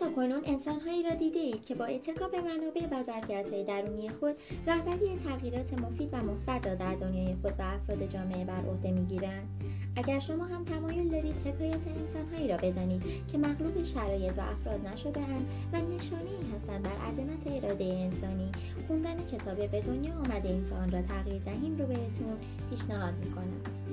تا کنون انسانهایی را دیده اید که با اتکا به منابع و ظرفیتهای درونی خود رهبری تغییرات مفید و مثبت را در دنیای خود و افراد جامعه بر عهده می‌گیرند. اگر شما هم تمایل دارید حکایت انسانهایی را بدانید که مغلوب شرایط و افراد نشدهاند و نشانه ای هستند بر عظمت اراده انسانی خوندن کتاب به دنیا آمده ایم تا آن را تغییر دهیم رو بهتون پیشنهاد می‌کنم.